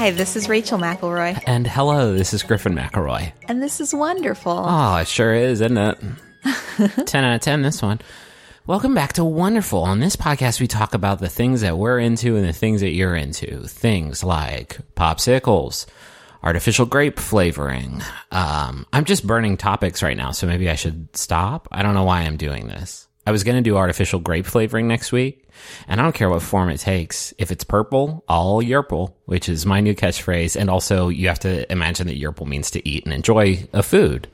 Hi, this is Rachel McElroy, And hello, this is Griffin McElroy. and this is wonderful. Oh, it sure is, isn't it? 10 out of 10, this one. Welcome back to Wonderful. On this podcast, we talk about the things that we're into and the things that you're into. Things like popsicles, artificial grape flavoring. Um, I'm just burning topics right now, so maybe I should stop. I don't know why I'm doing this. I was going to do artificial grape flavoring next week, and I don't care what form it takes. If it's purple, I'll yerple, which is my new catchphrase. And also, you have to imagine that yerple means to eat and enjoy a food.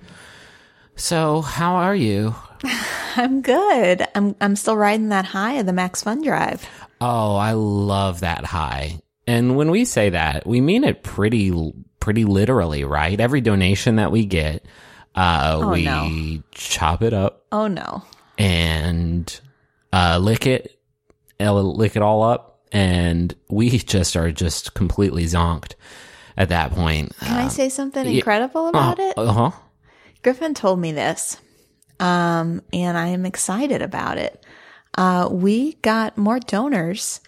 So, how are you? I'm good. I'm I'm still riding that high of the Max Fun Drive. Oh, I love that high. And when we say that, we mean it pretty, pretty literally, right? Every donation that we get, uh, we no. chop it up Oh no. And, uh, lick it, uh, lick it all up. And we just are just completely zonked at that point. Can I say something incredible about it? Uh huh. Griffin told me this, um, and I am excited about it. Uh, we got more donors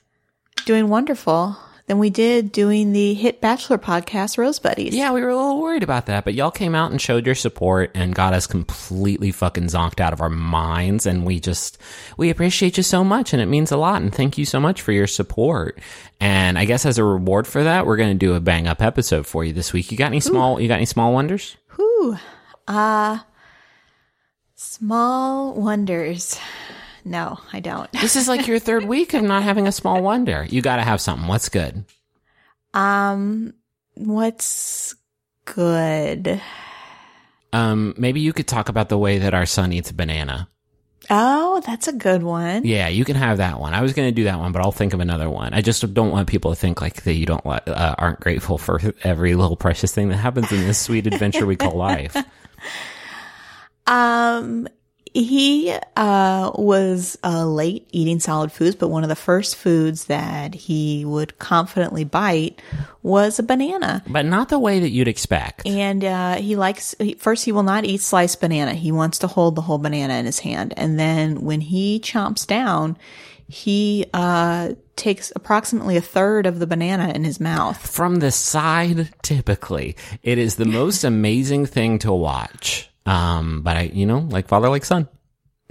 doing wonderful than we did doing the hit Bachelor podcast, Rose Buddies. Yeah, we were a little worried about that, but y'all came out and showed your support and got us completely fucking zonked out of our minds. And we just, we appreciate you so much and it means a lot. And thank you so much for your support. And I guess as a reward for that, we're going to do a bang up episode for you this week. You got any small, you got any small wonders? Whew. Uh, small wonders. No, I don't. This is like your third week of not having a small wonder. You got to have something. What's good? Um, what's good? Um, maybe you could talk about the way that our son eats a banana. Oh, that's a good one. Yeah, you can have that one. I was going to do that one, but I'll think of another one. I just don't want people to think like that you don't uh, aren't grateful for every little precious thing that happens in this sweet adventure we call life. Um, he uh was uh late eating solid foods, but one of the first foods that he would confidently bite was a banana. But not the way that you'd expect. And uh, he likes, he, first, he will not eat sliced banana. He wants to hold the whole banana in his hand. And then when he chomps down, he uh, takes approximately a third of the banana in his mouth. From the side, typically, it is the most amazing thing to watch. Um, but I, you know, like father, like son.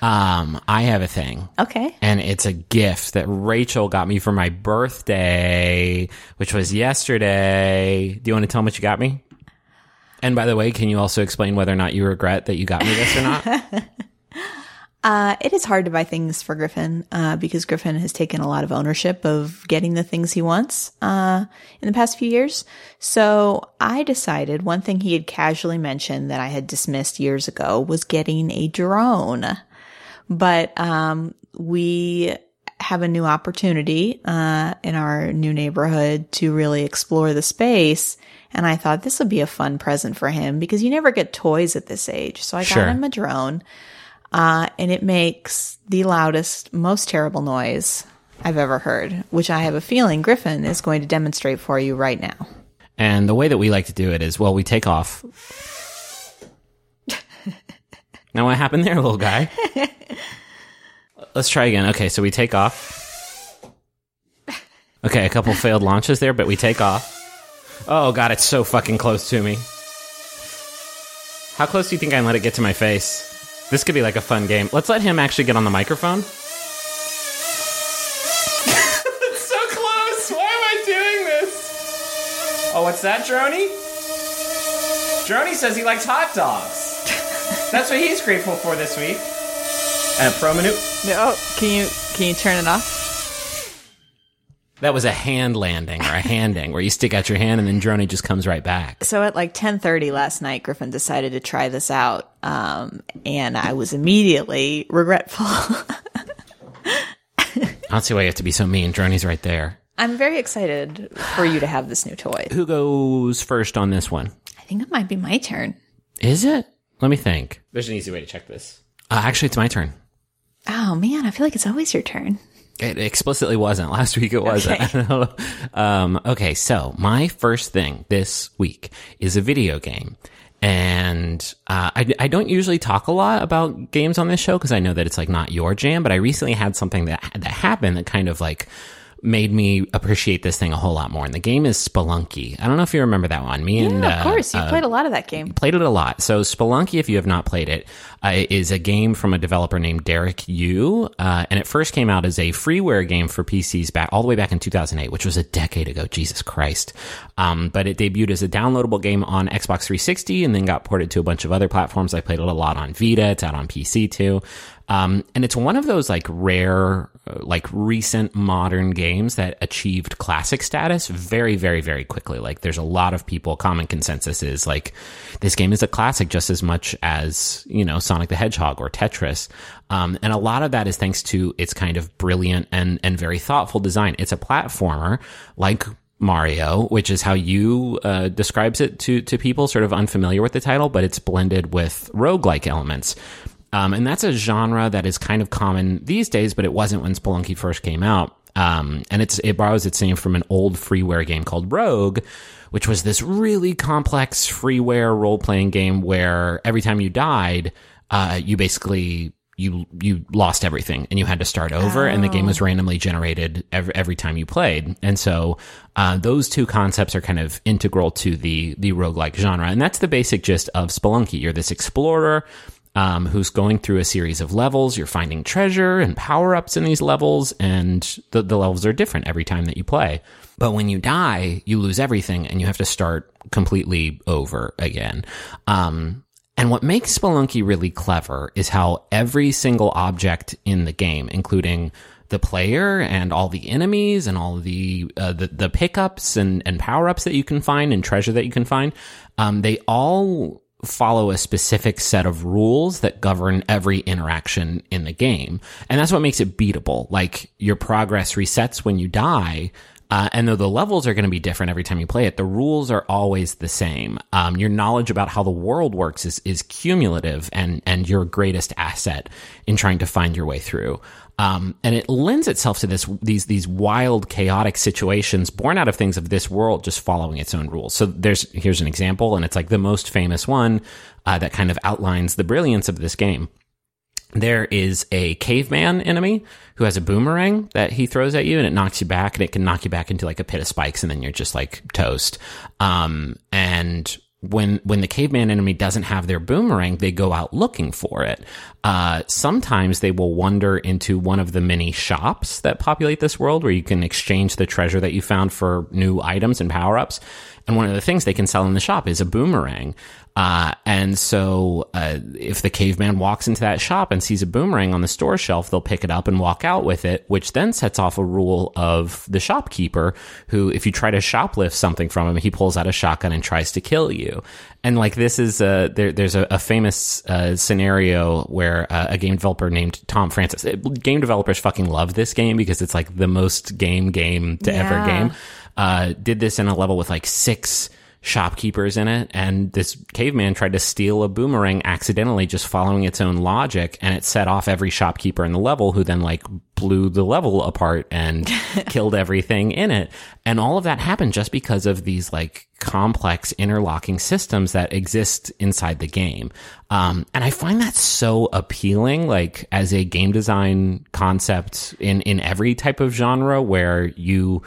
um, I have a thing. Okay. and it's a gift that Rachel got me for my birthday, which was yesterday. Do you want to tell them what you got me? And by the way, can you also explain whether or not you regret that you got me this or not? Uh, it is hard to buy things for Griffin uh, because Griffin has taken a lot of ownership of getting the things he wants uh, in the past few years. So I decided one thing he had casually mentioned that I had dismissed years ago was getting a drone. But um, we have a new opportunity uh, in our new neighborhood to really explore the space. And I thought this would be a fun present for him because you never get toys at this age. So I Sure. got him a drone uh, and it makes the loudest, most terrible noise I've ever heard, which I have a feeling Griffin is going to demonstrate for you right now. and the way that we like to do it is, well, we take off. now, what happened there, little guy? Let's try again. Okay, so we take off. Okay, a couple failed launches there, but we take off. Oh god, it's so fucking close to me. How close do you think I can let it get to my face? This could be like a fun game. Let's let him actually get on the microphone. it's so close. Why am I doing this? Oh, what's that, Droney? Droney says he likes hot dogs. That's what he's grateful for this week. And a pro menu. Oh, can you can you turn it off? That was a hand landing or a handing where you stick out your hand and then Droney just comes right back. So at like ten thirty last night, Griffin decided to try this out, um, and I was immediately regretful. I don't see why you have to be so mean. Droney's right there. I'm very excited for you to have this new toy. Who goes first on this one? I think it might be my turn. Is it? Let me think. There's an easy way to check this. Uh, actually, it's my turn. Oh man, I feel like it's always your turn. It explicitly wasn't. Last week it wasn't. Okay. I don't know. um, okay, so my first thing this week is a video game. And uh, I, I don't usually talk a lot about games on this show because I know that it's like not your jam. But I recently had something that that happened that kind of like made me appreciate this thing a whole lot more. And the game is Spelunky. I don't know if you remember that one. Me and Yeah, of uh, course. You uh, played a lot of that game. played it a lot. So Spelunky, if you have not played it, uh, is a game from a developer named Derek Yu, uh, and it first came out as a freeware game for PCs back all the way back in 2008, which was a decade ago. Jesus Christ! Um, but it debuted as a downloadable game on Xbox 360, and then got ported to a bunch of other platforms. I played it a lot on Vita. It's out on PC too. Um, and it's one of those like rare, like recent modern games that achieved classic status very, very, very quickly. Like there's a lot of people, common consensus is like this game is a classic just as much as, you know, Sonic the Hedgehog or Tetris. Um, and a lot of that is thanks to its kind of brilliant and, and very thoughtful design. It's a platformer like Mario, which is how you uh, describes it to to people sort of unfamiliar with the title, but it's blended with roguelike elements. Um, and that's a genre that is kind of common these days, but it wasn't when Spelunky first came out. Um, and it's it borrows its name from an old freeware game called Rogue, which was this really complex freeware role playing game where every time you died, uh, you basically you you lost everything and you had to start over and the game was randomly generated every, every time you played. And so uh, those two concepts are kind of integral to the the roguelike genre. And that's the basic gist of spelunky. You're this explorer um, who's going through a series of levels. You're finding treasure and power-ups in these levels and the, the levels are different every time that you play. But when you die you lose everything and you have to start completely over again. Um, and what makes Spelunky really clever is how every single object in the game, including the player and all the enemies and all the uh, the, the pickups and, and power ups that you can find and treasure that you can find, um, they all follow a specific set of rules that govern every interaction in the game. And that's what makes it beatable. Like your progress resets when you die. Uh, and though the levels are going to be different every time you play it, the rules are always the same. Um, your knowledge about how the world works is, is cumulative and, and your greatest asset in trying to find your way through. Um, and it lends itself to this, these, these wild, chaotic situations born out of things of this world just following its own rules. So there's, here's an example, and it's like the most famous one, uh, that kind of outlines the brilliance of this game there is a caveman enemy who has a boomerang that he throws at you and it knocks you back and it can knock you back into like a pit of spikes and then you're just like toast. Um, and when, when the caveman enemy doesn't have their boomerang, they go out looking for it. Uh, sometimes they will wander into one of the many shops that populate this world where you can exchange the treasure that you found for new items and power ups. And one of the things they can sell in the shop is a boomerang. Uh, and so, uh, if the caveman walks into that shop and sees a boomerang on the store shelf, they'll pick it up and walk out with it, which then sets off a rule of the shopkeeper who, if you try to shoplift something from him, he pulls out a shotgun and tries to kill you. And like this is a, there, there's a, a famous, uh, scenario where uh, a game developer named Tom Francis, game developers fucking love this game because it's like the most game game to ever game. Uh, did this in a level with like six, shopkeepers in it and this caveman tried to steal a boomerang accidentally just following its own logic and it set off every shopkeeper in the level who then like blew the level apart and killed everything in it. And all of that happened just because of these like complex interlocking systems that exist inside the game. Um, and i find that so appealing like as a game design concept in in every type of genre where you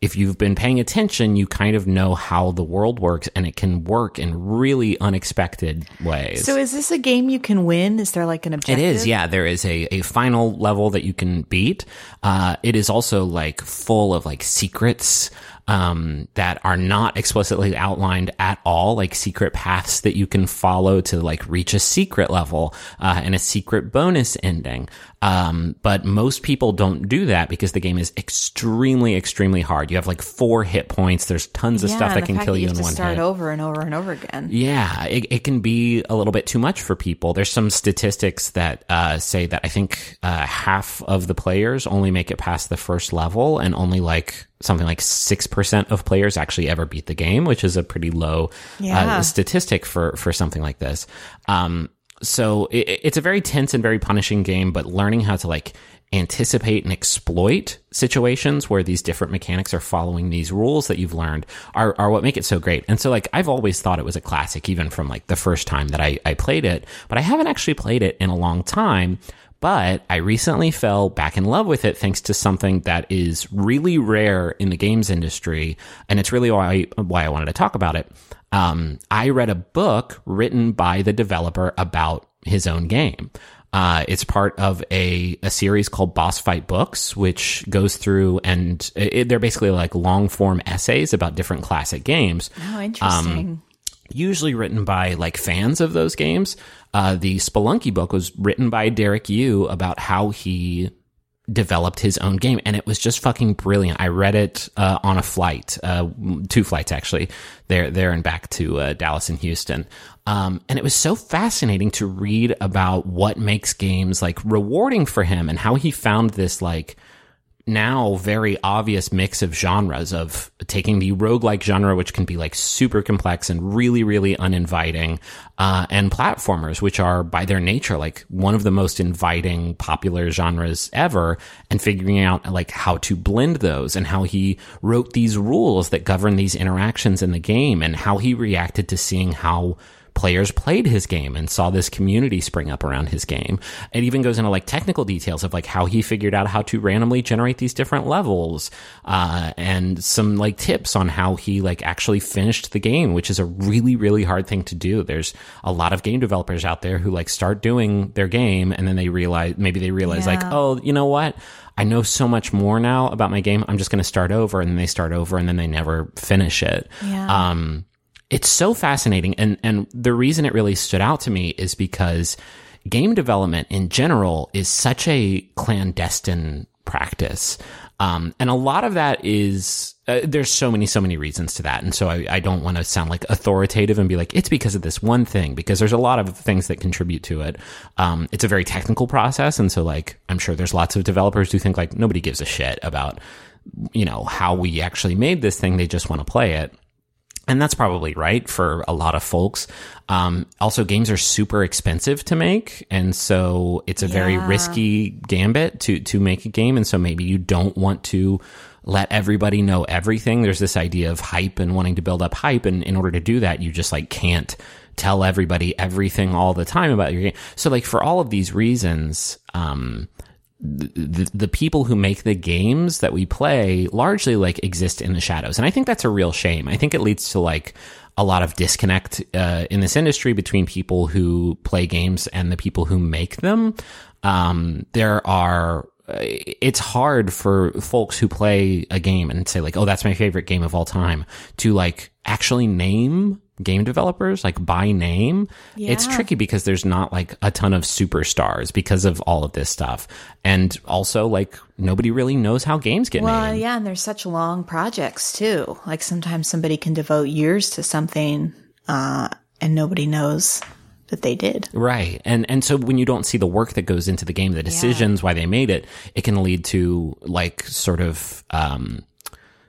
if you've been paying attention, you kind of know how the world works and it can work in really unexpected ways. So is this a game you can win? Is there like an objective? It is, yeah. There is a, a final level that you can beat. Uh, it is also like full of like secrets, um, that are not explicitly outlined at all, like secret paths that you can follow to like reach a secret level, uh, and a secret bonus ending. Um, but most people don't do that because the game is extremely, extremely hard. You have like four hit points. There's tons of Yeah, stuff that can kill that you have in to one start hit. over and over and over again. Yeah, it, it can be a little bit too much for people. There's some statistics that uh, say that I think uh, half of the players only make it past the first level, and only like something like six percent of players actually ever beat the game, which is a pretty low Yeah. uh, statistic for for something like this. Um, so it, it's a very tense and very punishing game, but learning how to like anticipate and exploit situations where these different mechanics are following these rules that you've learned are, are what make it so great. And so like I've always thought it was a classic, even from like the first time that I, I played it, but I haven't actually played it in a long time. But I recently fell back in love with it thanks to something that is really rare in the games industry. And it's really why, why I wanted to talk about it. Um, I read a book written by the developer about his own game. Uh, it's part of a, a series called Boss Fight Books, which goes through and it, they're basically like long form essays about different classic games. Oh, interesting. Usually written by like fans of those games. Uh, the Spelunky book was written by Derek Yu about how he developed his own game and it was just fucking brilliant. I read it uh, on a flight, uh, two flights actually, there, there and back to uh, Dallas and Houston. Um, and it was so fascinating to read about what makes games like rewarding for him and how he found this like now very obvious mix of genres of taking the roguelike genre, which can be like super complex and really, really uninviting, uh, and platformers, which are by their nature like one of the most inviting popular genres ever, and figuring out like how to blend those and how he wrote these rules that govern these interactions in the game and how he reacted to seeing how players played his game and saw this community spring up around his game. It even goes into like technical details of like how he figured out how to randomly generate these different levels, uh, and some like tips on how he like actually finished the game, which is a really, really hard thing to do. There's a lot of game developers out there who like start doing their game and then they realize, maybe they realize Yeah. like, oh, you know what? I know so much more now about my game. I'm just going to start over and then they start over and then they never finish it. Yeah. Um, it's so fascinating. And, and the reason it really stood out to me is because game development in general is such a clandestine practice. Um, and a lot of that is, uh, there's so many, so many reasons to that. And so I, I don't want to sound like authoritative and be like, it's because of this one thing, because there's a lot of things that contribute to it. Um, it's a very technical process. And so like, I'm sure there's lots of developers who think like nobody gives a shit about, you know, how we actually made this thing. They just want to play it. And that's probably right for a lot of folks. Um, also, games are super expensive to make, and so it's a very risky gambit to to make a game. And so maybe you don't want to let everybody know everything. There's this idea of hype and wanting to build up hype, and in order to do that, you just like can't tell everybody everything all the time about your game. So, like for all of these reasons, um, the, the people who make the games that we play largely like exist in the shadows. And I think that's a real shame. I think it leads to like a lot of disconnect uh, in this industry between people who play games and the people who make them. Um, there are uh, it's hard for folks who play a game and say like, "Oh, that's my favorite game of all time," to like actually name game developers like by name. It's tricky because there's not like a ton of superstars because of all of this stuff. And also like nobody really knows how games get Well, made. yeah, and there's such long projects too. Like sometimes somebody can devote years to something, uh, and nobody knows that they did. Right. And and so when you don't see the work that goes into the game, the decisions why they made it, it can lead to like sort of um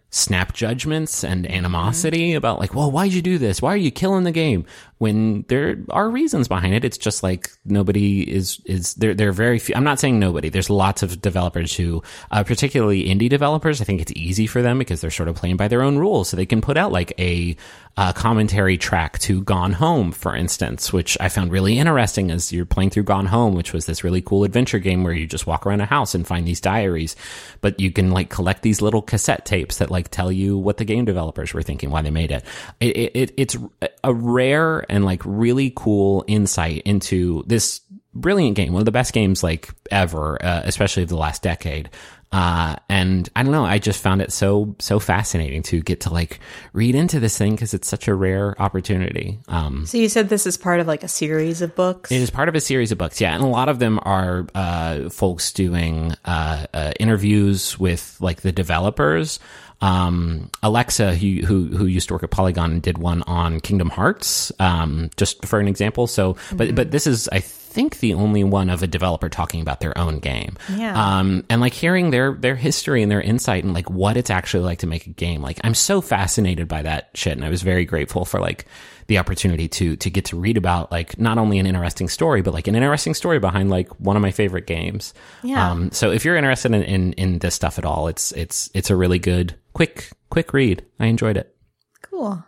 snap judgments and mm-hmm. animosity about like, well, why'd you do this? Why are you killing the game? When there are reasons behind it. It's just like nobody is is there there are very few I'm not saying nobody. There's lots of developers who uh, particularly indie developers, I think it's easy for them because they're sort of playing by their own rules. So they can put out like a uh, commentary track to Gone Home, for instance, which I found really interesting as you're playing through Gone Home, which was this really cool adventure game where you just walk around a house and find these diaries, but you can like collect these little cassette tapes that like tell you what the game developers were thinking, why they made it. It, it it's a rare and like really cool insight into this brilliant game, one of the best games like ever, uh, especially of the last decade. Uh, and I don't know, I just found it so, so fascinating to get to like read into this thing because it's such a rare opportunity. Um, So you said this is part of like a series of books. it is part of a series of books, yeah, and a lot of them are uh, folks doing uh, uh, interviews with like the developers. Um, Alexa, who, who who used to work at Polygon, did one on Kingdom Hearts, um, just for an example. So, but but this is I think the only one of a developer talking about their own game. Yeah. Um, and like hearing their their history and their insight and like what it's actually like to make a game. Like I'm so fascinated by that shit, and I was very grateful for like the opportunity to to get to read about like not only an interesting story, but like an interesting story behind like one of my favorite games. Yeah. Um, so if you're interested in, in in this stuff at all, it's it's it's a really good quick quick read. I enjoyed it. cool.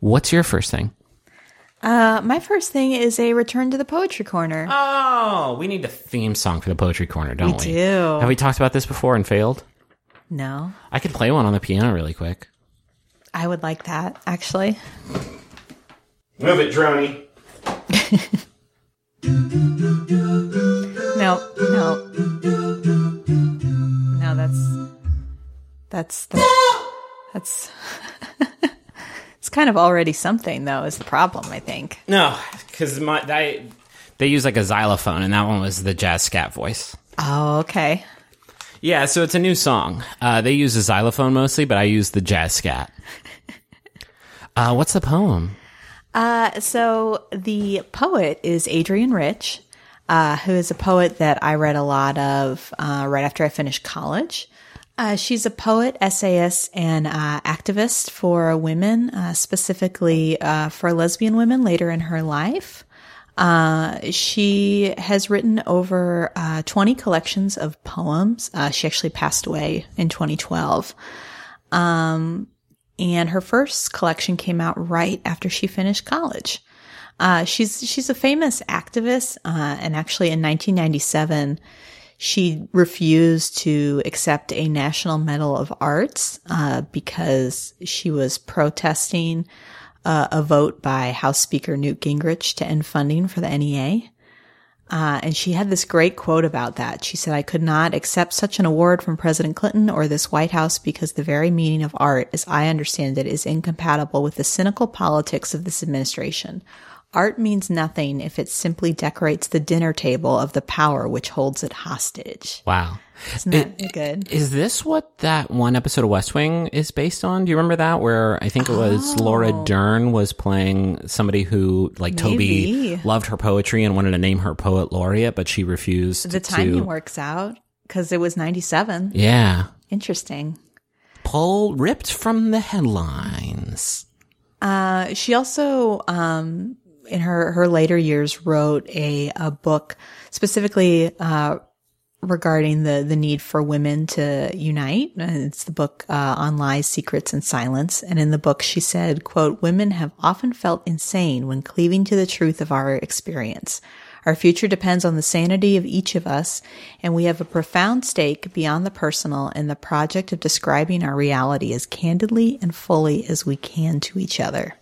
What's your first thing? Uh, my first thing is a return to the poetry corner. Oh, we need a theme song for the poetry corner, don't we? do. Have we talked about this before and failed? no, I could play one on the piano really quick. I would like that actually. Move it, Droney. No, no, no. That's that's that's that's. it's kind of already something, though. Is the problem? I think. No, because my they they use like a xylophone, and that one was the jazz scat voice. Oh, okay. Yeah, so it's a new song. Uh, they use a xylophone mostly, but I use the jazz scat. Uh, what's the poem? Uh, so the poet is Adrienne Rich, uh, who is a poet that I read a lot of uh, right after I finished college. Uh, she's a poet, essayist, and uh, activist for women, uh, specifically uh, for lesbian women later in her life. Uh, she has written over uh, 20 collections of poems. She actually passed away in 2012. Um, and her first collection came out right after she finished college. She's she's a famous activist, and actually in 1997, she refused to accept a National Medal of Arts uh, because she was protesting uh, a vote by House Speaker Newt Gingrich to end funding for the NEA. Uh, and she had this great quote about that. She said, I could not accept such an award from President Clinton or this White House because the very meaning of art, as I understand it, is incompatible with the cynical politics of this administration. Art means nothing if it simply decorates the dinner table of the power which holds it hostage. Wow. Isn't that good? Is this what that one episode of West Wing is based on? Do you remember that? Where I think it was Laura Dern was playing somebody who, like Toby, loved her poetry and wanted to name her poet laureate, but she refused The timing to. works out because it was 97. Yeah. Interesting. Pull ripped from the headlines. Uh, she also, um, in her, her later years wrote a, a book specifically, uh, regarding the, the need for women to unite. It's the book, uh, on lies, secrets, and silence. And in the book, she said, quote, women have often felt insane when cleaving to the truth of our experience. Our future depends on the sanity of each of us, and we have a profound stake beyond the personal in the project of describing our reality as candidly and fully as we can to each other.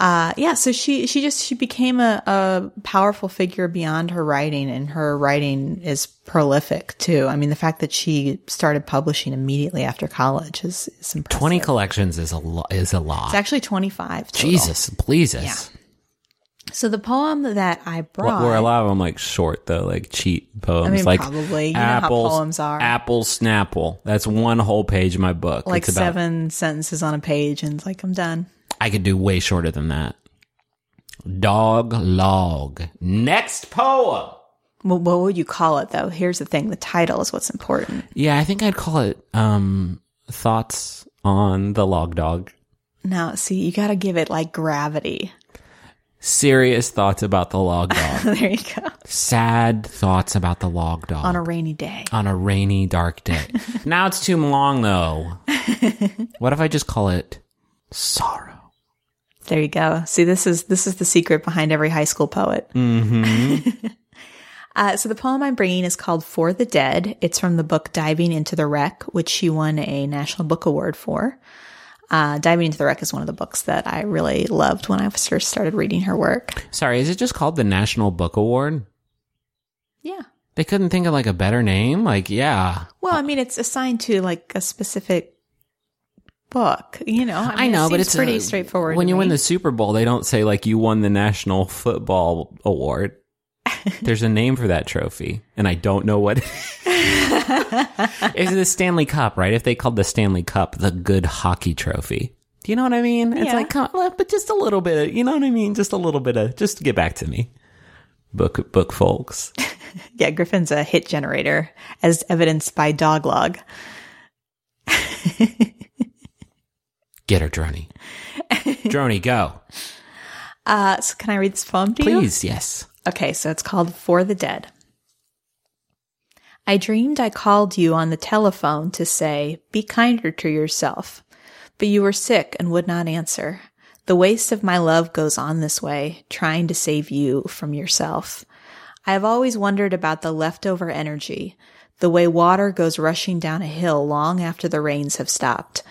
Uh, yeah, so she, she just, she became a, a powerful figure beyond her writing and her writing is prolific too. I mean, the fact that she started publishing immediately after college is, is impressive. 20 collections is a lot. Is a lot. It's actually 25. total. Jesus, please us. Yeah. So the poem that I Well, brought. were a lot of them like short though, like cheat poems. I mean, like probably. You know how poems are. Apple Snapple. That's one whole page of my book. like it's about, seven sentences on a page and it's like, I'm done. I could do way shorter than that. Dog log. Next poem. Well, what would you call it though? Here's the thing. The title is what's important. Yeah, I think I'd call it um thoughts on the log dog. Now, see, you got to give it like gravity. Serious thoughts about the log dog. there you go. Sad thoughts about the log dog. On a rainy day. on a rainy, dark day. now it's too long though. what if I just call it sorrow? There you go. See, this is this is the secret behind every high school poet. Mm-hmm. uh, so the poem I'm bringing is called "For the Dead." It's from the book "Diving into the Wreck," which she won a National Book Award for. Uh, "Diving into the Wreck" is one of the books that I really loved when I first started reading her work. Sorry, is it just called the National Book Award? Yeah. They couldn't think of like a better name? Like, yeah. Well, I mean, it's assigned to like a specific book. You know, I, I, mean, it know, but it's pretty uh, straightforward. When you win the Super Bowl, they don't say like you won the National Football Award. There's a name for that trophy, and I don't know what. it's the Stanley Cup, right? If they called the Stanley Cup the Good Hockey Trophy, do you know what I mean? It's Yeah. like, come on, but just a little bit. Of, you know what I mean? Just a little bit of, just to get back to me, book book folks. yeah, Griffin's a hit generator, as evidenced by Doglog. Get her, Droney. Droney, go, Uh, so can I read this poem to you? please. Yes. Okay, so it's called For the Dead. I dreamed I called you on the telephone to say, be kinder to yourself. But you were sick and would not answer. The waste of my love goes on this way, trying to save you from yourself. I have always wondered about the leftover energy, the way water goes rushing down a hill long after the rains have stopped,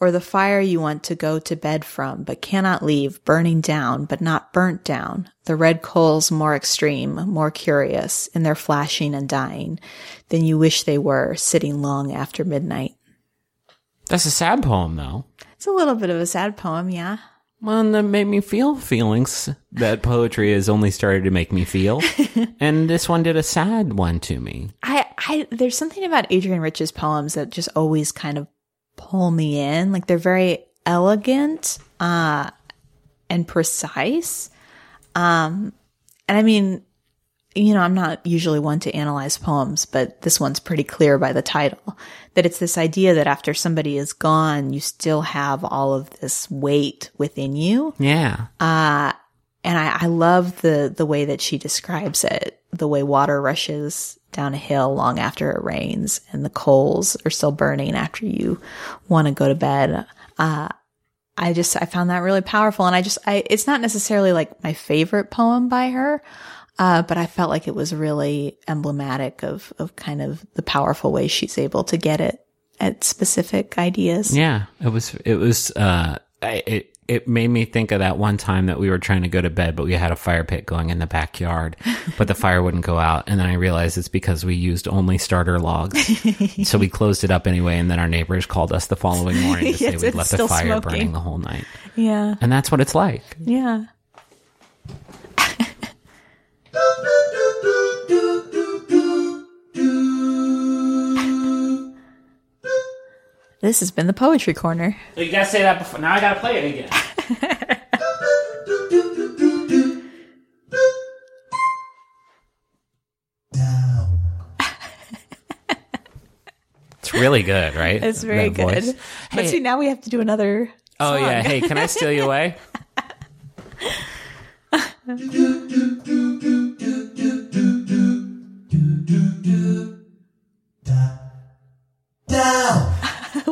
or the fire you want to go to bed from but cannot leave, burning down but not burnt down, the red coals more extreme, more curious in their flashing and dying than you wish they were, sitting long after midnight. That's a sad poem, though. It's a little bit of a sad poem, yeah. Well, and that made me feel feelings that poetry has only started to make me feel. and this one did a sad one to me. I, I, there's something about Adrienne Rich's poems that just always kind of pull me in. Like they're very elegant, uh, and precise. Um, and I mean, you know, I'm not usually one to analyze poems, but this one's pretty clear by the title that it's this idea that after somebody is gone, you still have all of this weight within you. Yeah. Uh, and I, I love the, the way that she describes it, the way water rushes down a hill long after it rains and the coals are still burning after you want to go to bed. Uh, I just, I found that really powerful. And I just, I, it's not necessarily like my favorite poem by her. Uh, but I felt like it was really emblematic of, of kind of the powerful way she's able to get it at specific ideas. Yeah. It was, it was, uh, I, it, it made me think of that one time that we were trying to go to bed, but we had a fire pit going in the backyard, but the fire wouldn't go out. And then I realized it's because we used only starter logs. so we closed it up anyway. And then our neighbors called us the following morning to say we'd left the fire smoking. burning the whole night. Yeah. And that's what it's like. Yeah. This has been the Poetry Corner. So You gotta say that before. Now I gotta play it again. It's really good, right? It's very That good. voice. But Hey- see, now we have to do another. Oh song. yeah. Hey, can I steal you away?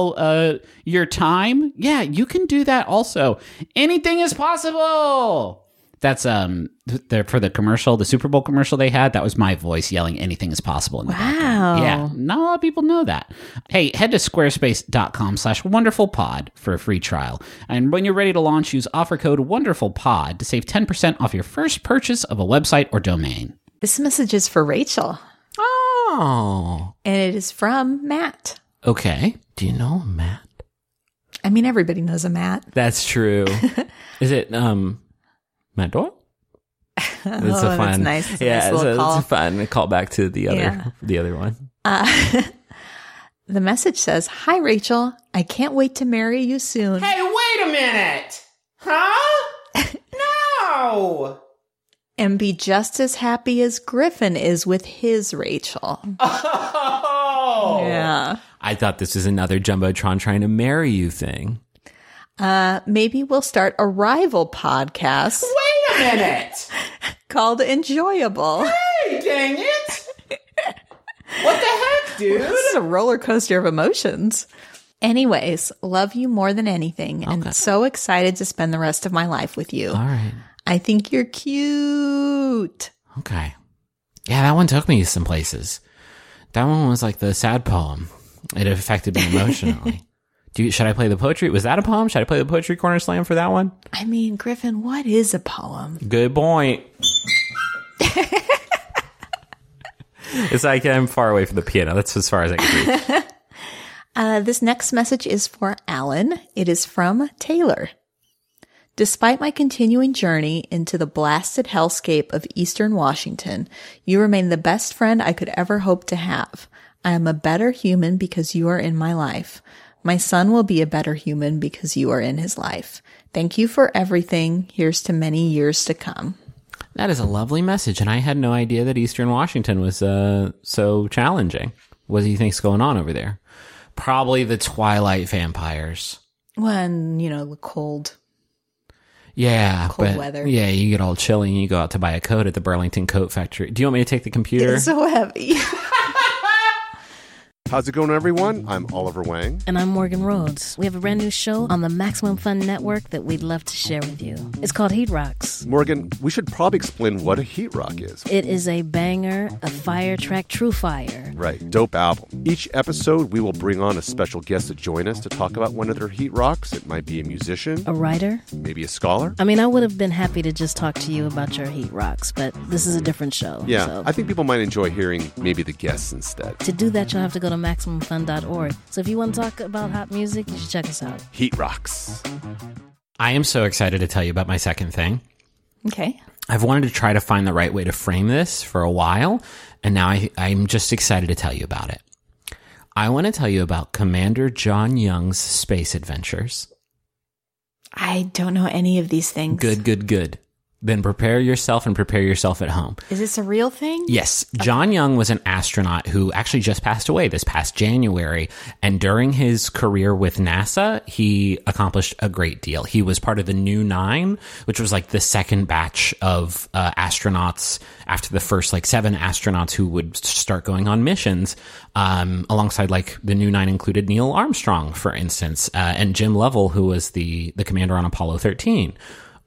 uh, your time? Yeah, you can do that also. Anything is possible. That's um the, for the commercial, the Super Bowl commercial they had. That was my voice yelling "Anything is possible." In the Wow. Yeah, not a lot of people know that. Hey, head to squarespace.com slash wonderfulpod for a free trial. And when you're ready to launch, use offer code wonderfulpod to save 10% off your first purchase of a website or domain. This message is for Rachel, Oh. and it is from Matt. Okay. Do you know Matt? I mean, everybody knows a Matt. That's true. Is it um Matt Doyle? It's Oh, that's nice. It's a yeah, nice it's, a, call. it's a fun call back to the other Yeah. the other one. Uh, the message says, Hi, Rachel. I can't wait to marry you soon. Hey, wait a minute. Huh? no. and be just as happy as Griffin is with his Rachel. Oh. Yeah. I thought this was another Jumbotron trying to marry you thing. Uh, maybe we'll start a rival podcast Wait a minute. called Enjoyable. Hey, dang it. What the heck, dude? this is a roller coaster of emotions. Anyways, love you more than anything and so excited to spend the rest of my life with you. All right. I think you're cute. Okay. Yeah, that one took me some places. That one was like the sad poem. It affected me emotionally. Do you, should I play the poetry? Was that a poem? Should I play the poetry corner slam for that one? I mean, Griffin, what is a poem? Good point. it's like I'm far away from the piano. That's as far as I can reach. Uh, this next message is for Alan. It is from Taylor. Despite my continuing journey into the blasted hellscape of Eastern Washington, you remain the best friend I could ever hope to have. I am a better human because you are in my life. My son will be a better human because you are in his life. Thank you for everything. Here's to many years to come. That is a lovely message, and I had no idea that Eastern Washington was uh, so challenging. What do you think's going on over there? Probably the Twilight vampires. When, you know, the cold. Yeah, Cold but weather. yeah, you get all chilly and you go out to buy a coat at the Burlington Coat Factory. Do you want me to take the computer? It's so heavy. How's it going, everyone? I'm Oliver Wang. And I'm Morgan Rhodes. We have a brand new show on the Maximum Fun Network that we'd love to share with you. It's called Heat Rocks. Morgan, we should probably explain what a heat rock is. It is a banger, a fire track, true fire. Right, dope album. Each episode, we will bring on a special guest to join us to talk about one of their heat rocks. It might be a musician, A writer? maybe a scholar. I mean, I would have been happy to just talk to you about your Heat Rocks, but this is a different show. Yeah, So I think people might enjoy hearing maybe the guests instead. to do that, you'll have to go to MaximumFun.org. So if you want to talk about hot music, you should check us out. Heat rocks. I am so excited to tell you about my second thing. okay. I've wanted to try to find the right way to frame this for a while, and now I, I'm just excited to tell you about it. I want to tell you about Commander John Young's space adventures. I don't know any of these things. Good, good, good. Then prepare yourself and prepare yourself at home. Is this a real thing? Yes, John Young was an astronaut who actually just passed away this past January. And during his career with NASA, he accomplished a great deal. He was part of the New Nine, which was like the second batch of uh, astronauts after the first like seven astronauts who would start going on missions. Um, alongside like the New Nine included Neil Armstrong, for instance, uh, and Jim Lovell, who was the the commander on Apollo 13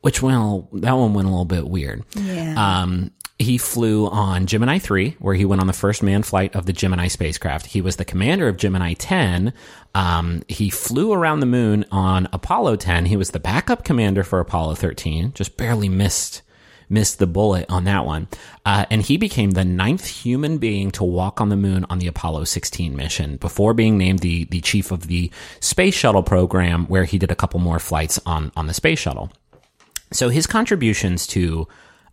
which well that one went a little bit weird. Yeah. Um, he flew on Gemini 3, where he went on the first manned flight of the Gemini spacecraft. He was the commander of Gemini 10. Um, he flew around the moon on Apollo 10. He was the backup commander for Apollo 13. Just barely missed missed the bullet on that one. Uh, and he became the ninth human being to walk on the moon on the Apollo 16 mission before being named the the chief of the space shuttle program, where he did a couple more flights on on the space shuttle. So his contributions to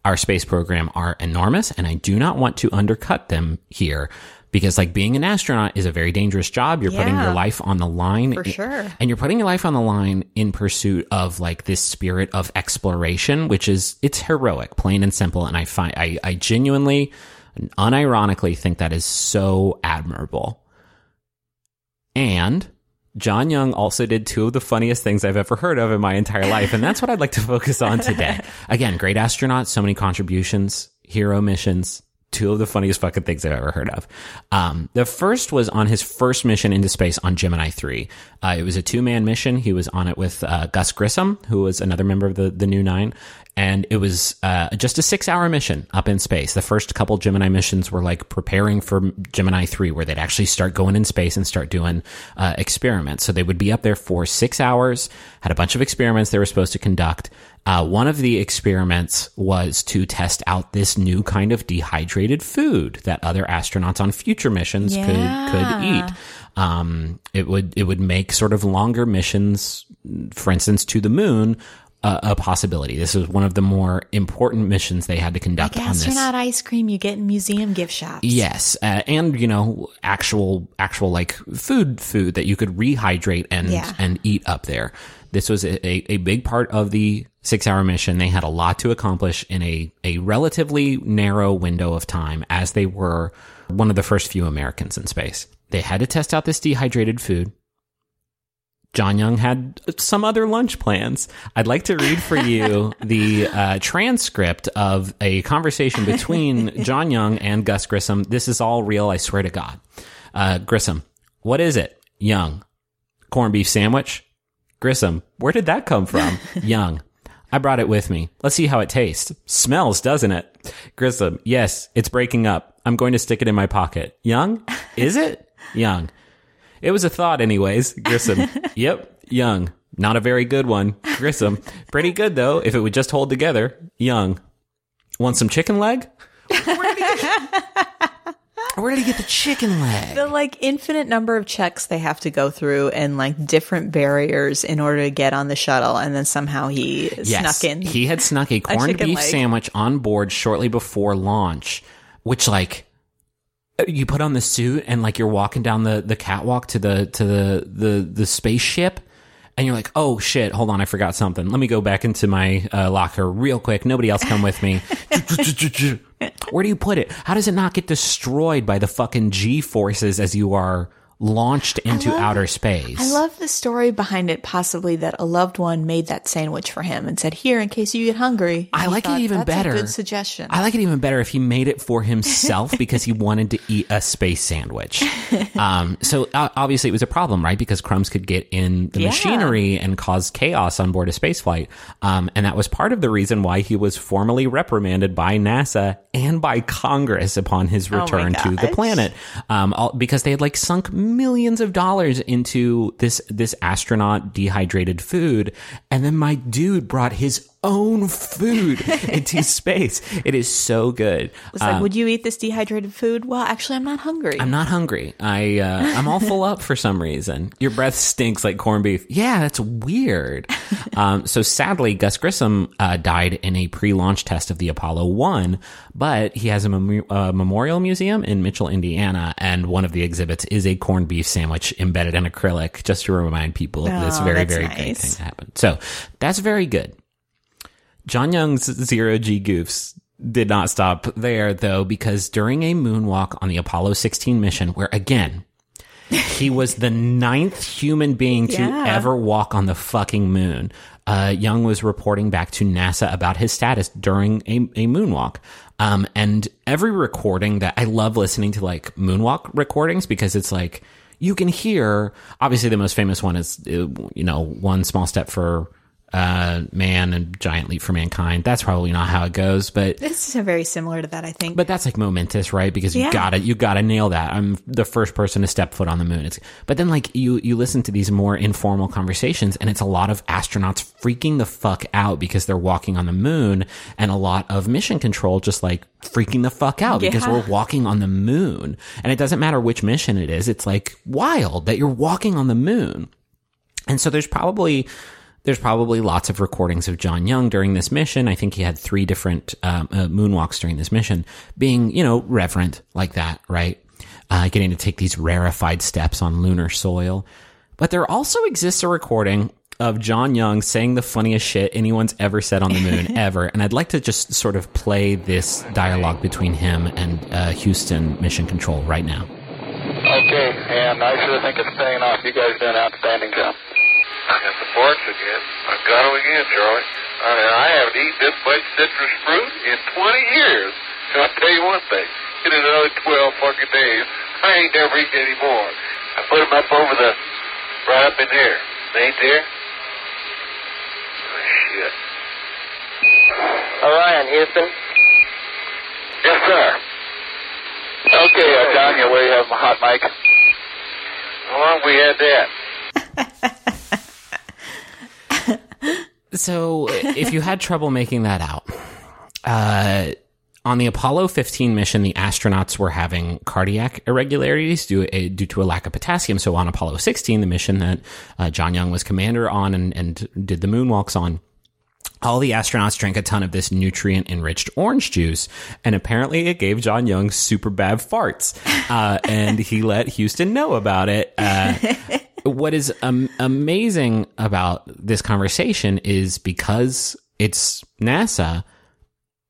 our space program are enormous, and I do not want to undercut them here because, like, being an astronaut is a very dangerous job. You're putting your life on the line. For sure. And you're putting your life on the line in pursuit of, like, this spirit of exploration, which is, it's heroic, plain and simple. And I find, I, I genuinely, unironically think that is so admirable. And John Young also did two of the funniest things I've ever heard of in my entire life. And that's what I'd like to focus on today. Again, great astronaut, so many contributions, hero missions, two of the funniest fucking things I've ever heard of. Um, the first was on his first mission into space on Gemini 3. Uh, it was a two man mission. He was on it with uh, Gus Grissom, who was another member of the, the New Nine. And it was uh, just a six hour mission up in space. The first couple Gemini missions were like preparing for Gemini 3, where they'd actually start going in space and start doing uh, experiments. So they would be up there for six hours, had a bunch of experiments they were supposed to conduct. Uh, one of the experiments was to test out this new kind of dehydrated food that other astronauts on future missions could could eat. Um, it would it would make sort of longer missions, for instance, to the moon. Uh, a possibility. This was one of the more important missions they had to conduct on this. astronaut ice cream you get in museum gift shops. Yes, uh, and you know, actual actual like food food that you could rehydrate and Yeah. and eat up there. This was a, a, a big part of the six hour mission. They had a lot to accomplish in a a relatively narrow window of time, as they were one of the first few Americans in space. They had to test out this dehydrated food. John Young had some other lunch plans. I'd like to read for you the uh, transcript of a conversation between John Young and Gus Grissom. This is all real, I swear to God. Uh, Grissom, what is it? Young, corned beef sandwich? Grissom, where did that come from? Young, I brought it with me. Let's see how it tastes. Smells, doesn't it? Grissom, yes, it's breaking up. I'm going to stick it in my pocket. Young, is it? Young, it was a thought, anyways. Grissom. yep. Young. Not a very good one. Grissom. Pretty good, though, if it would just hold together. Young. Want some chicken leg? Where did he get, Where did he get the chicken leg? The like infinite number of checks they have to go through and like different barriers in order to get on the shuttle, and then somehow he snuck in. He had snuck a corned chicken beef leg. sandwich on board shortly before launch, which like you put on the suit and like you're walking down the, the catwalk to the to the, the the spaceship and you're like, oh shit, hold on, I forgot something. Let me go back into my uh, locker real quick. Nobody else come with me. Where do you put it? How does it not get destroyed by the fucking G forces as you are launched into love- outer space? I love the story behind it, possibly that a loved one made that sandwich for him and said, "Here, in case you get hungry." I like it even That's better. A good suggestion. I like it even better if he made it for himself because he wanted to eat a space sandwich. Um, so uh, obviously it was a problem, right? Because crumbs could get in the Yeah. machinery and cause chaos on board a spaceflight. Um, and that was part of the reason why he was formally reprimanded by NASA and by Congress upon his Oh return to the planet. Um, all, because they had like sunk millions of dollars into this, this astronaut dehydrated food. And then my dude brought his own food into space. It is so good. It's like, would you eat this dehydrated food? Well, actually, I'm not hungry. I'm not hungry. I uh, I'm all full up for some reason. Your breath stinks like corned beef. Yeah, that's weird. um, so sadly, Gus Grissom uh, died in a pre-launch test of the Apollo One, but he has a mem- uh, memorial museum in Mitchell, Indiana, and one of the exhibits is a corned beef sandwich embedded in acrylic, just to remind people of this Oh, very very great thing that happened. So that's very good. John Young's zero G goofs did not stop there though, because during a moonwalk on the Apollo 16 mission, where again, he was the ninth human being to Yeah. ever walk on the fucking moon. Uh, Young was reporting back to NASA about his status during a, a moonwalk. Um, and every recording that I love listening to like moonwalk recordings because it's like you can hear, obviously the most famous one is, uh, you know, one small step for, uh, man and giant leap for mankind. That's probably not how it goes, but it's is very similar to that, I think. but that's like momentous, right? Because you Yeah. gotta, you gotta nail that. I'm the first person to step foot on the moon. It's, but then like you, you listen to these more informal conversations and it's a lot of astronauts freaking the fuck out because they're walking on the moon and a lot of mission control just like freaking the fuck out because we're walking on the moon. And it doesn't matter which mission it is. It's like wild that you're walking on the moon. And so there's probably there's probably lots of recordings of John Young during this mission. I think he had three different um, uh, moonwalks during this mission, being you know reverent like that, right? Uh, getting to take these rarefied steps on lunar soil. But there also exists a recording of John Young saying the funniest shit anyone's ever said on the moon ever, and I'd like to just sort of play this dialogue between him and uh, Houston Mission Control right now. Okay, and I sure think it's paying off. You guys did an outstanding job. I got the parts again. I got them again, Charlie. I mean, I haven't eaten this much citrus fruit in 20 years. And I'll tell you one thing. In another 12 fucking days, I ain't never eating any more. I put them up over the, right up in there. They ain't there? Oh, shit. Orion, Houston. Yes, sir. Okay, uh, John, you where you have my hot mic? How long we had that? So, if you had trouble making that out, uh, on the Apollo 15 mission, the astronauts were having cardiac irregularities due, uh, due to a lack of potassium. So, on Apollo 16, the mission that uh, John Young was commander on and, and did the moonwalks on, all the astronauts drank a ton of this nutrient enriched orange juice, and apparently it gave John Young super bad farts. Uh, and he let Houston know about it. Uh, what is um, amazing about this conversation is because it's NASA,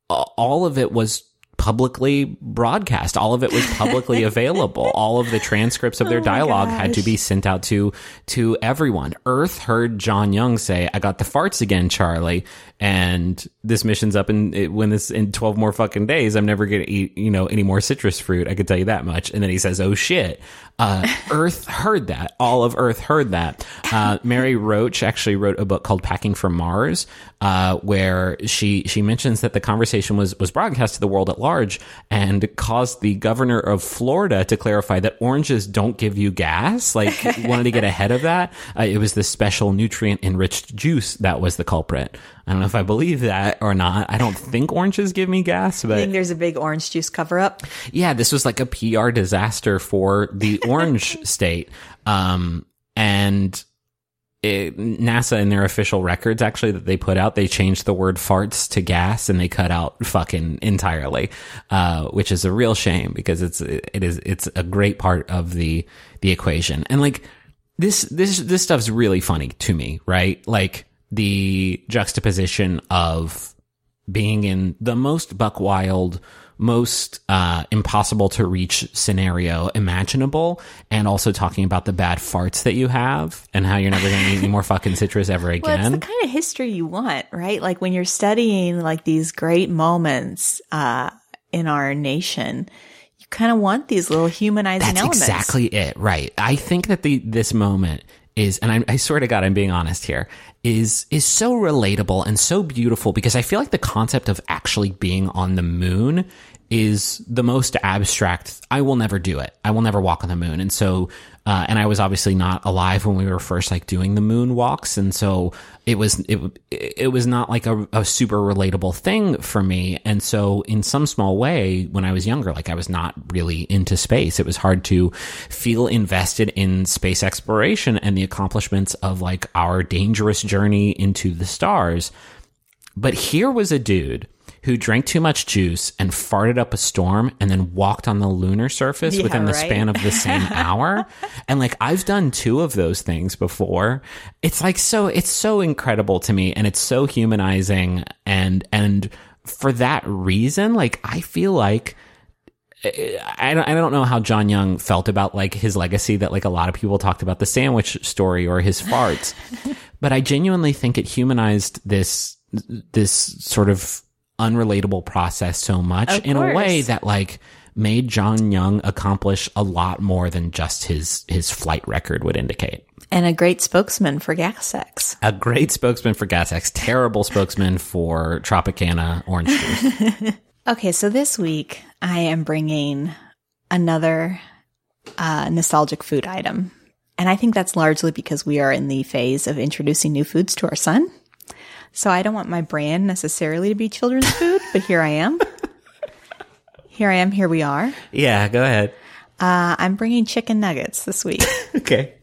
all of it was publicly broadcast. All of it was publicly available. All of the transcripts of their Oh dialogue had to be sent out to to everyone. Earth heard John Young say, "I got the farts again, Charlie," and this mission's up in it, when this in twelve more fucking days. I'm never gonna eat you know any more citrus fruit. I could tell you that much. And then he says, "Oh shit." Uh, Earth heard that. All of Earth heard that. Uh, Mary Roach actually wrote a book called "Packing for Mars," uh, where she she mentions that the conversation was was broadcast to the world at large and caused the governor of Florida to clarify that oranges don't give you gas. Like wanted to get ahead of that. Uh, it was the special nutrient enriched juice that was the culprit. I don't know if I believe that or not. I don't think oranges give me gas, but I think there's a big orange juice cover up. yeah, this was like a PR disaster for the orange state. Um, and it, NASA in their official records actually that they put out, they changed the word farts to gas and they cut out fucking entirely, uh, which is a real shame because it's, it is, it's a great part of the, the equation. And like this, this, this stuff's really funny to me, right? Like the juxtaposition of being in the most buck wild, most uh, impossible to reach scenario imaginable, and also talking about the bad farts that you have and how you're never going to eat any more fucking citrus ever Well, it's again. the kind of history you want, right? Like when you're studying like these great moments uh, in our nation, you kind of want these little humanizing That's elements. exactly it, right? I think that the this moment is, and I, I swear to God, I'm being honest here, is is so relatable and so beautiful because I feel like the concept of actually being on the moon is the most abstract. I will never do it. I will never walk on the moon, and so. Uh, and I was obviously not alive when we were first like doing the moon walks, and so it was it it was not like a, a super relatable thing for me. And so, in some small way, when I was younger, like I was not really into space. It was hard to feel invested in space exploration and the accomplishments of like our dangerous journey into the stars. But here was a dude who drank too much juice and farted up a storm and then walked on the lunar surface Yeah, within the right. span of the same hour. And like I've done two of those things before. It's like so it's so incredible to me and it's so humanizing and and for that reason like I feel like I don't, I don't know how John Young felt about like his legacy that like a lot of people talked about the sandwich story or his farts. but I genuinely think it humanized this this sort of unrelatable process so much Of in a way that like made John Young accomplish a lot more than just his his flight record would indicate. And a great spokesman for GasX. A great spokesman for GasX, terrible spokesman for Tropicana orange juice. Okay, so this week I am bringing another uh, nostalgic food item. And I think that's largely because we are in the phase of introducing new foods to our son. So I don't want my brand necessarily to be children's food, but here I am. Here I am. Here we are. yeah, go ahead. Uh, I'm bringing chicken nuggets this week. Okay.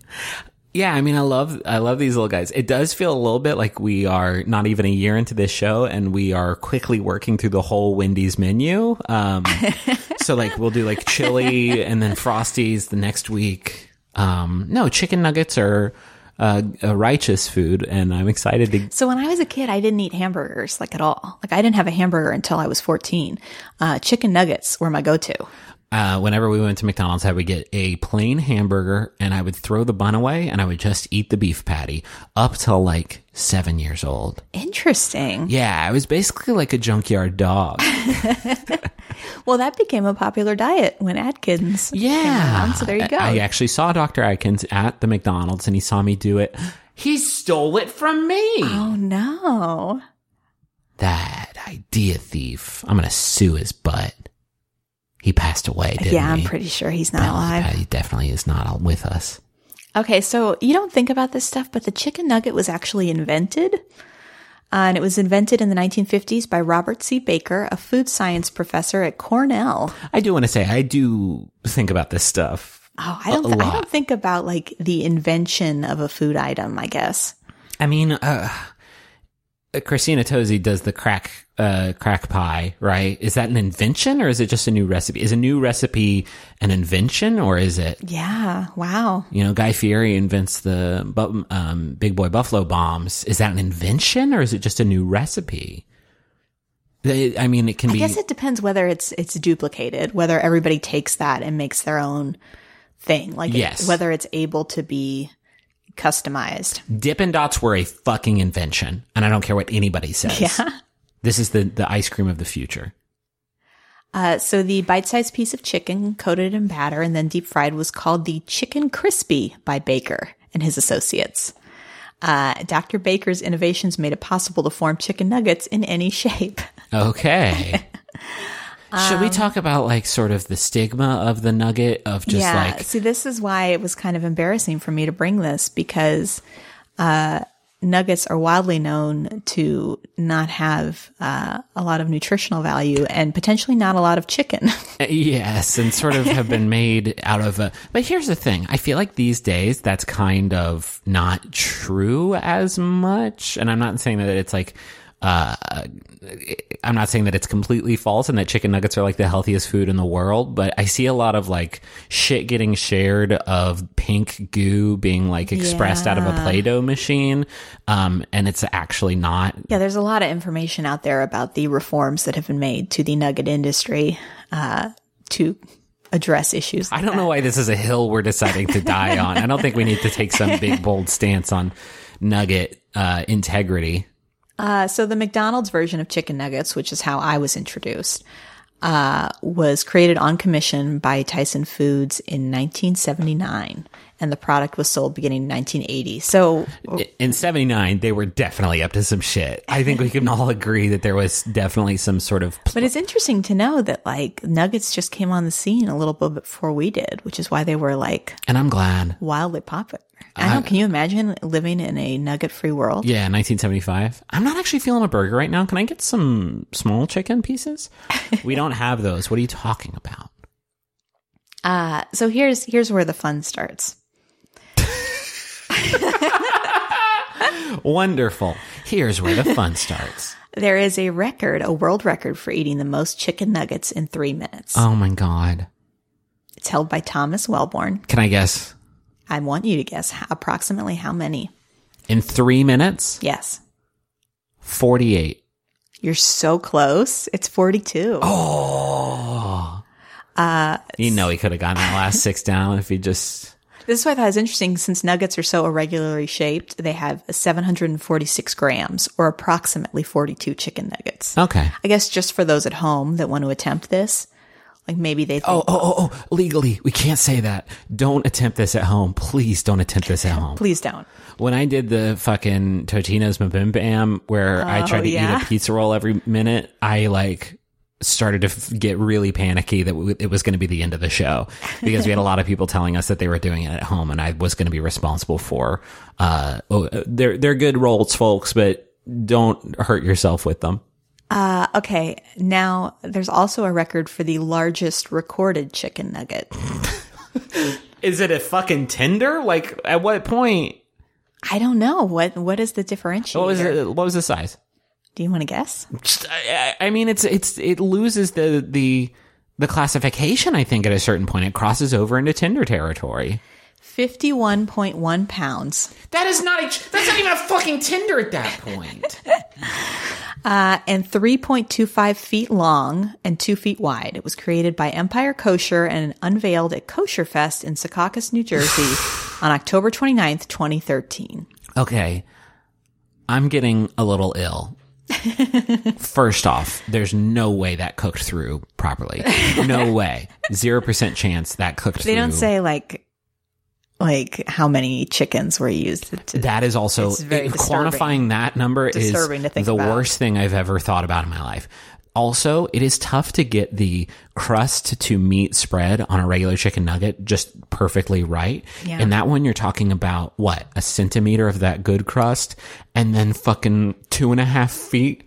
Yeah, I mean, I love, I love these little guys. It does feel a little bit like we are not even a year into this show, and we are quickly working through the whole Wendy's menu. Um, so like we'll do like chili and then frosties the next week. Um, no, chicken nuggets are uh, a righteous food, and I'm excited to. So when I was a kid, I didn't eat hamburgers like at all. Like I didn't have a hamburger until I was 14. Uh, chicken nuggets were my go-to. Uh, whenever we went to McDonald's, I would get a plain hamburger, and I would throw the bun away, and I would just eat the beef patty up till like seven years old. Interesting. Yeah, I was basically like a junkyard dog. Well, that became a popular diet when Atkins Yeah. around. So there you go. I, actually saw Dr. Atkins at the McDonald's and he saw me do it. He stole it from me. oh no. that idea thief. I'm gonna sue his butt. He passed away, didn't yeah, I'm he? pretty sure he's not No, alive. He definitely is not with us. Okay, so you don't think about this stuff, but the chicken nugget was actually invented. Uh, and it was invented in the 1950s by Robert C. Baker, a food science professor at Cornell. I do want to say I do think about this stuff. Oh, I don't, th- I don't think about like the invention of a food item, I guess. I mean, uh, Christina Tosi does the crack uh, crack pie, right? Is that an invention or is it just a new recipe? Is a new recipe an invention or is it Yeah, wow. you know Guy Fieri invents the um, Big Boy Buffalo bombs? Is that an invention or is it just a new recipe? I mean, it can I be. I guess it depends whether it's it's duplicated, whether everybody takes that and makes their own thing, like Yes. whether it's able to be customized. Dippin' Dots were a fucking invention, and I don't care what anybody says. Yeah. This is the the ice cream of the future. Uh, so the bite-sized piece of chicken coated in batter and then deep fried was called the chicken crispy by Baker and his associates. Uh, Dr. Baker's innovations made it possible to form chicken nuggets in any shape. Okay. Should we talk about like sort of the stigma of the nugget of just yeah. like See, this is why it was kind of embarrassing for me to bring this because uh, nuggets are widely known to not have uh, a lot of nutritional value and potentially not a lot of chicken. yes, and sort of have been made out of a. But here's the thing: I feel like these days that's kind of not true as much, and I'm not saying that it's like. Uh, I'm not saying that it's completely false and that chicken nuggets are like the healthiest food in the world, but I see a lot of like shit getting shared of pink goo being like expressed out of a Yeah. Play-Doh machine. Um, and it's actually not Yeah, there's a lot of information out there about the reforms that have been made to the nugget industry uh, to address issues. I don't know why this is a hill we're deciding to die on. I don't think we need to take some big bold stance on nugget uh, integrity. Uh, so the McDonald's version of chicken nuggets, which is how I was introduced, uh, was created on commission by Tyson Foods in 1979, and the product was sold beginning in 1980. So In '79, they were definitely up to some shit. I think we can all agree that there was definitely some sort of. But it's interesting to know that like nuggets just came on the scene a little bit before we did, which is why they were like And I'm glad. wildly popular. I know. Can you imagine living in a nugget free world? Yeah, 1975. I'm not actually feeling a burger right now. Can I get some small chicken pieces? we don't have those. What are you talking about? Uh, so here's here's where the fun starts. Wonderful. Here's where the fun starts. There is a record, a world record for eating the most chicken nuggets in three minutes. Oh my god. It's held by Thomas Wellborn. Can I guess? I want you to guess how, approximately how many. In three minutes, Yes. 48. You're so close. It's 42. Oh. Uh, you know he could have gotten the last six down if he just. This is why I thought it was interesting since nuggets are so irregularly shaped, they have 746 grams or approximately 42 chicken nuggets. Okay. I guess just for those at home that want to attempt this, like maybe they think, Oh, oh, oh, oh, legally, we can't say that. Don't attempt this at home. Please don't attempt this at home. please don't. When I did the fucking Totino's Mabim Bam, where I tried to yeah. eat a pizza roll every minute, I like started to f- get really panicky that w- it was going to be the end of the show because we had a lot of people telling us that they were doing it at home and I was going to be responsible for, uh, oh, they're, they're good rolls, folks, but don't hurt yourself with them. Uh, okay. Now there's also a record for the largest recorded chicken nugget. Is it a fucking tender? Like, at what point? I don't know. What, what is the differentiator? What was it? What was the size? Do you want to guess? I, I mean, it's it's it loses the the the classification. I think at a certain point, it crosses over into tender territory. 51.1 pounds. That is not a. That's not even a fucking Tinder at that point. Uh, and 3.25 feet long and 2 feet wide. It was created by Empire Kosher and unveiled at Kosher Fest in Secaucus, New Jersey on October 29th, 2013. okay, I'm getting a little ill. First off, there's no way that cooked through properly. No way. Zero percent chance that cooked through. They through. don't say like like how many chickens were used. To, That is also very it- quantifying that number Disturbing is the about. worst thing I've ever thought about in my life. Also, it is tough to get the crust to meat spread on a regular chicken nugget just perfectly right. Yeah. And that one, you're talking about what? A centimeter of that good crust and then fucking two and a half feet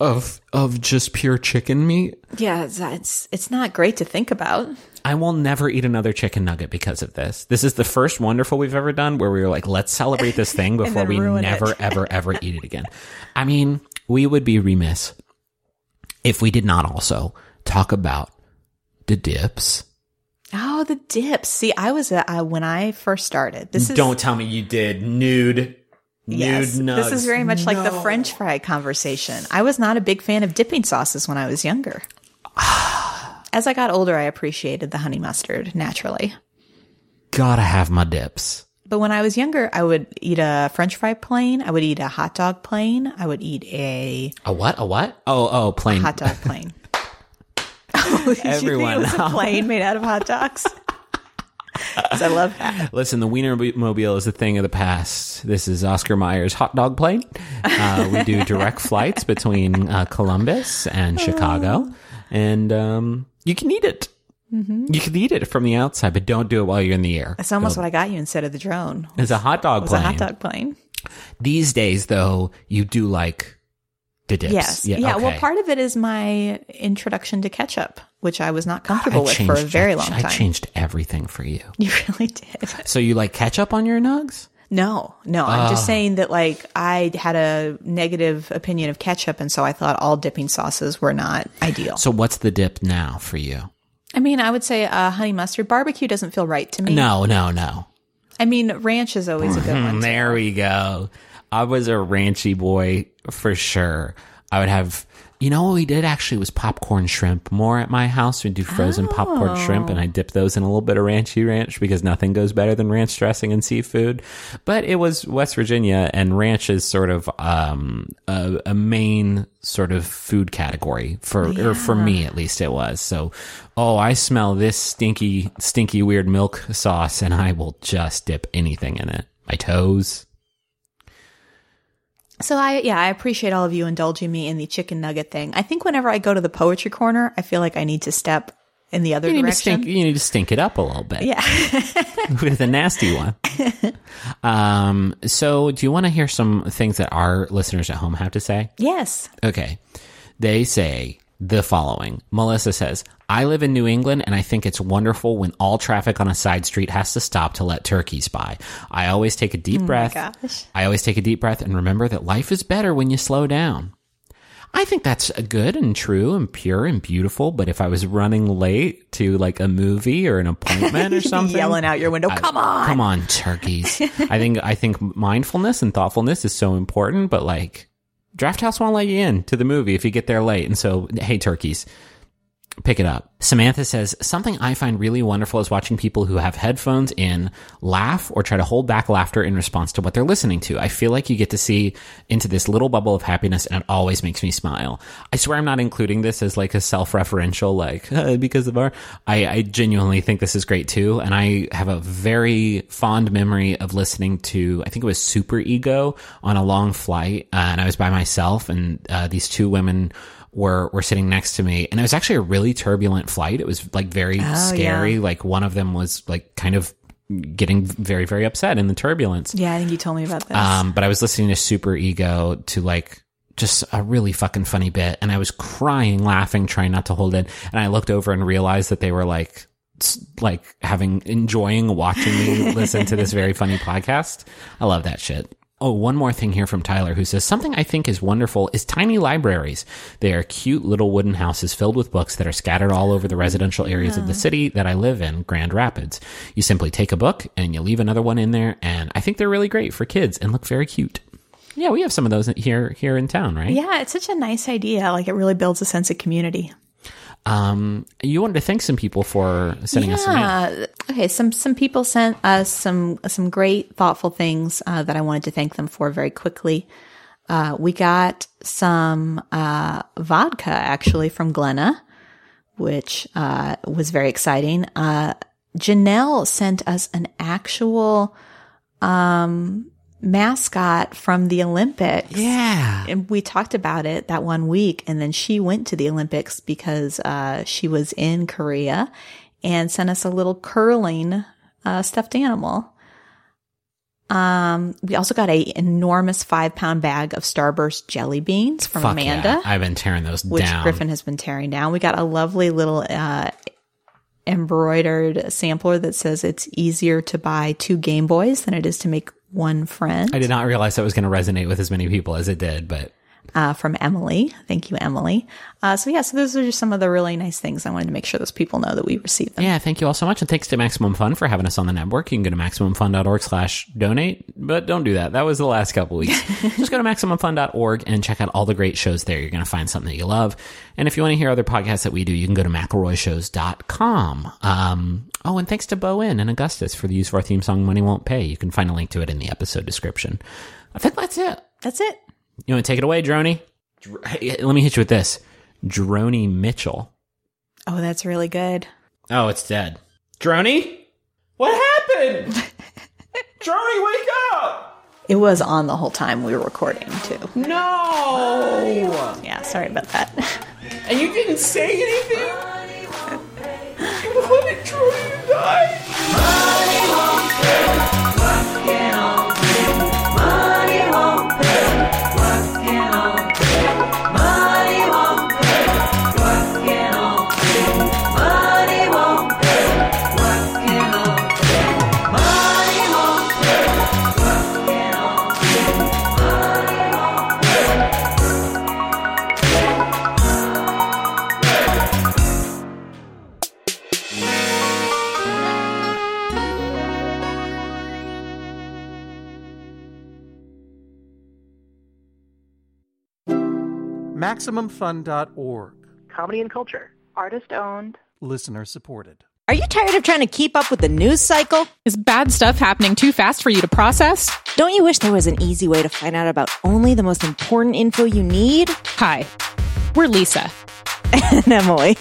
of, of just pure chicken meat. yeah, it's, it's it's not great to think about. I will never eat another chicken nugget because of this. This is the first wonderful we've ever done where we were like, let's celebrate this thing before we never, ever, ever eat it again. I mean, we would be remiss if we did not also talk about the dips. Oh, the dips. See, I was a, I, when I first started. This is Don't tell me you did nude. yes. nude This is very much like the French fry conversation. I was not a big fan of dipping sauces when I was younger. As I got older, I appreciated the honey mustard naturally. Gotta have my dips. But when I was younger, I would eat a French fry plain. I would eat a hot dog plain. I would eat a A what? A what? Oh, oh, plain. hot dog plain. oh, did Everyone. You think it was a plane made out of hot dogs. I love that. Listen, the Wiener Mobile is a thing of the past. This is Oscar Mayer's hot dog plane. Uh, we do direct flights between uh, Columbus and Chicago, and um, you can eat it. Mm-hmm. You can eat it from the outside, but don't do it while you're in the air. That's almost what I got you instead of the drone. It's a hot dog It was a hot dog plane. These days, though, you do like the dips. Yes. Yeah. Well, okay. part of it is my introduction to ketchup, which I was not comfortable I with for a very I- long I time. changed everything for you. You really did. So you like ketchup on your nugs? No, no. I'm Ah. just saying that like I had a negative opinion of ketchup, and so I thought all dipping sauces were not ideal. So what's the dip now for you? I mean, I would say uh, honey mustard barbecue doesn't feel right to me. No, no, no. I mean, ranch is always a good one. too. There we go. I was a ranchy boy for sure. I would have, you know, what we did actually was popcorn shrimp more at my house. We'd do frozen popcorn shrimp and I dip those in a little bit of ranchy ranch because nothing goes better than ranch dressing and seafood. But it was West Virginia and ranch is sort of, um, a, a main sort of food category for, or for me at least it was. So, oh, I smell this stinky, stinky weird milk sauce and I will just dip anything in it. My toes. So I, yeah, I appreciate all of you indulging me in the chicken nugget thing. I think whenever I go to the poetry corner, I feel like I need to step in the other You direction. stink. You need to stink it up a little bit. Yeah. with a nasty one. um. So, do you want to hear some things that our listeners at home have to say? yes. Okay. They say the following. Melissa says, I live in New England and I think it's wonderful when all traffic on a side street has to stop to let turkeys by. I always take a deep oh breath. gosh. I always take a deep breath and remember that life is better when you slow down. I think that's good and true and pure and beautiful, but if I was running late to like a movie or an appointment or something, Yelling out your window, come on. Come on, turkeys. I think I think mindfulness and thoughtfulness is so important, but like Draft House won't let you in to the movie if you get there late. And so, hey, turkeys, pick it up. Samantha says, something I find really wonderful is watching people who have headphones in laugh or try to hold back laughter in response to what they're listening to. I feel like you get to see into this little bubble of happiness and it always makes me smile. I swear I'm not including this as like a self-referential, like, uh, because of our, I, I genuinely think this is great too. And I have a very fond memory of listening to, I think it was Superego on a long flight. Uh, and I was by myself and, uh, these two women were were sitting next to me. And it was actually a really turbulent flight. It was like very scary. Like one of them was like kind of getting very very upset in the turbulence. Yeah, I think you told me about this. um but i was listening to Superego to like just a really fucking funny bit. And i was crying laughing trying not to hold it. And i looked over and realized that they were like like having enjoying watching me listen to this very funny podcast. I love that shit Oh, one more thing here from Tyler who says something I think is wonderful is tiny libraries. They are cute little wooden houses filled with books that are scattered all over the residential areas of the city that I live in, Grand Rapids. You simply take a book and you leave another one in there, and I think they're really great for kids and look very cute. Yeah, we have some of those here here in town, right? yeah, it's such a nice idea. Like it really builds a sense of community. Um, you wanted to thank some people for sending us some. Yeah. Okay. Some some people sent us some some great thoughtful things uh, that I wanted to thank them for very quickly. Uh, we got some uh, vodka actually from Glenna, which uh, was very exciting. Uh, Janelle sent us an actual um, mascot from the Olympics. Yeah. And we talked about it that one week. And then she went to the Olympics because uh, she was in Korea and sent us a little curling uh, stuffed animal. Um, we also got a enormous five pound bag of Starburst jelly beans from Fuck Amanda yeah. I've been tearing those which down. Griffin has been tearing down. We got a lovely little uh, embroidered sampler that says it's easier to buy two Game Boys than it is to make one friend. I did not realize that was going to resonate with as many people as it did, but Uh, from Emily. Thank you, Emily. Uh, so yeah, so those are just some of the really nice things. I wanted to make sure those people know that we received them. yeah, thank you all so much. And thanks to Maximum Fun for having us on the network. You can go to MaximumFun.org slash donate, but don't do that. That was the last couple weeks. Just go to MaximumFun.org and check out all the great shows there. You're going to find something that you love. And if you want to hear other podcasts that we do, you can go to McElroyShows.com. Um, oh, and thanks to bo en and Augustus for the use of our theme song, Money Won't Pay. You can find a link to it in the episode description. I think that's it. That's it. You want to take it away, Droney? Dr- hey, Let me hit you with this. Droney Mitchell. Oh, that's really good. Oh, it's dead. Droney? What happened? Droney, wake up! It was on the whole time we were recording too. No! Yeah, sorry about that. And you didn't say anything? You wanted Droney to die? MaximumFun.org. Comedy and culture. Artist owned. Listener supported. Are you tired of trying to keep up with the news cycle? Is bad stuff happening too fast for you to process? Don't you wish there was an easy way to find out about only the most important info you need? Hi, we're Lisa. and Emily.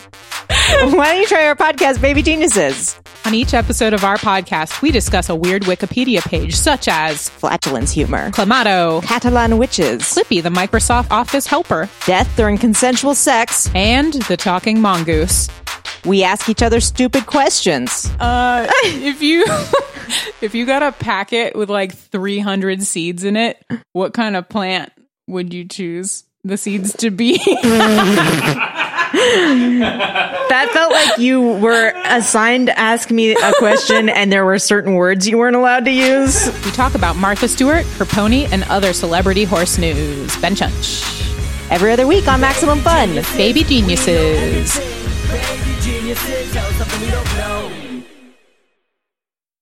Why don't you try our podcast, Baby Geniuses? On each episode of our podcast, we discuss a weird Wikipedia page, such as Flatulence humor, Clamato, Catalan witches, Clippy, the Microsoft Office helper, death during consensual sex, and the talking mongoose. We ask each other stupid questions. Uh, if you if you got a packet with like 300 seeds in it, what kind of plant would you choose the seeds to be? That felt like you were assigned to ask me a question and there were certain words you weren't allowed to use. we talk about Martha Stewart, her pony, and other celebrity horse news. Ben Chunch. Every other week on Maximum Fun. Baby Geniuses. Geniuses,